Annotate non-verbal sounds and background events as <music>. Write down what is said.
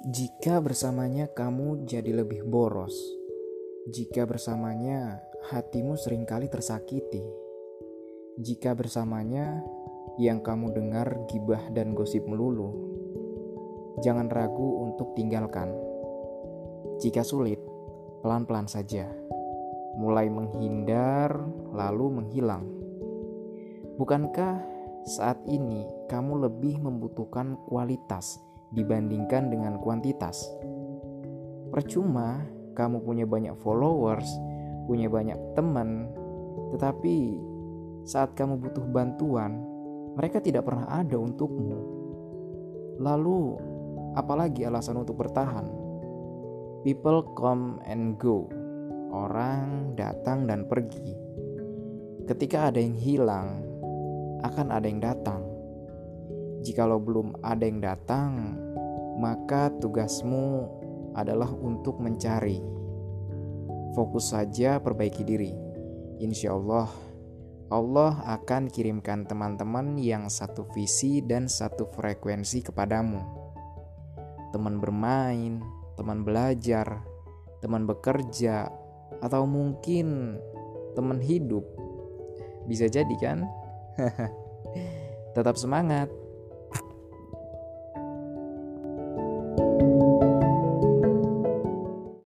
Jika bersamanya kamu jadi lebih boros, jika bersamanya hatimu sering kali tersakiti, jika bersamanya yang kamu dengar gibah dan gosip melulu, jangan ragu untuk tinggalkan. Jika sulit, pelan-pelan saja, mulai menghindar lalu menghilang. Bukankah saat ini kamu lebih membutuhkan kualitas? Dibandingkan dengan kuantitas. Percuma kamu punya banyak followers, punya banyak teman, tetapi saat kamu butuh bantuan, mereka tidak pernah ada untukmu. Lalu, apalagi alasan untuk bertahan? People come and go. Orang datang dan pergi. Ketika ada yang hilang, akan ada yang datang. Jikalau belum ada yang datang, maka tugasmu adalah untuk mencari. Fokus saja perbaiki diri. Insya Allah, Allah akan kirimkan teman-teman yang satu visi dan satu frekuensi kepadamu. Teman bermain, teman belajar, teman bekerja, atau mungkin teman hidup. Bisa jadi kan? <laughs> Tetap semangat.